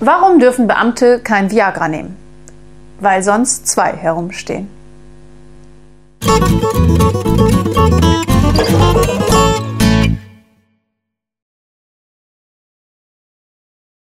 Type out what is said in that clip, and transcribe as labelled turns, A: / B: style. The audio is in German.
A: Warum dürfen Beamte kein Viagra nehmen? Weil sonst zwei herumstehen.